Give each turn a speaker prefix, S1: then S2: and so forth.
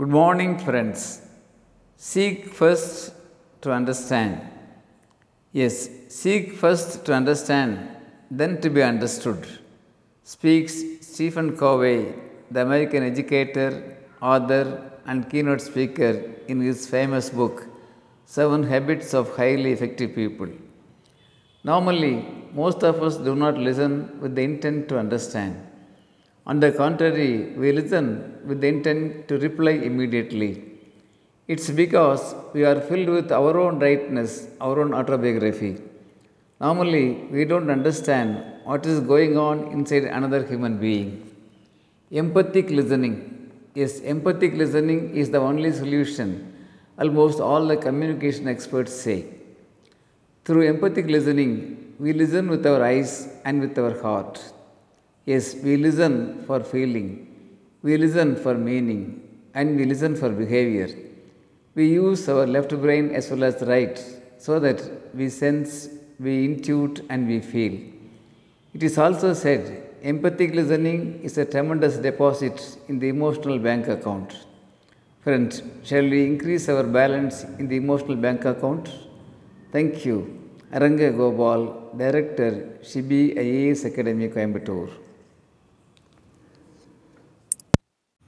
S1: Good morning, friends. Seek first to understand. Yes, seek first to understand, then to be understood. Speaks Stephen Covey, the American educator, author, and keynote speaker in his famous book, Seven Habits of Highly Effective People. Normally, most of us do not listen with the intent to understand. On the contrary, we listen with the intent to reply immediately. It's because we are filled with our own rightness, our own autobiography. Normally, we don't understand what is going on inside another human being. Empathic listening. Yes, empathic listening is the only solution, almost all the communication experts say. Through empathic listening, we listen with our eyes and with our heart. Yes, we listen for feeling, we listen for meaning, and we listen for behavior. We use our left brain as well as right so that we sense, we intuit, and we feel. It is also said empathic listening is a tremendous deposit in the emotional bank account. Friends, shall we increase our balance in the emotional bank account? Thank you. Aranga Gopal, Director, Shibi IAS Academy, Coimbatore.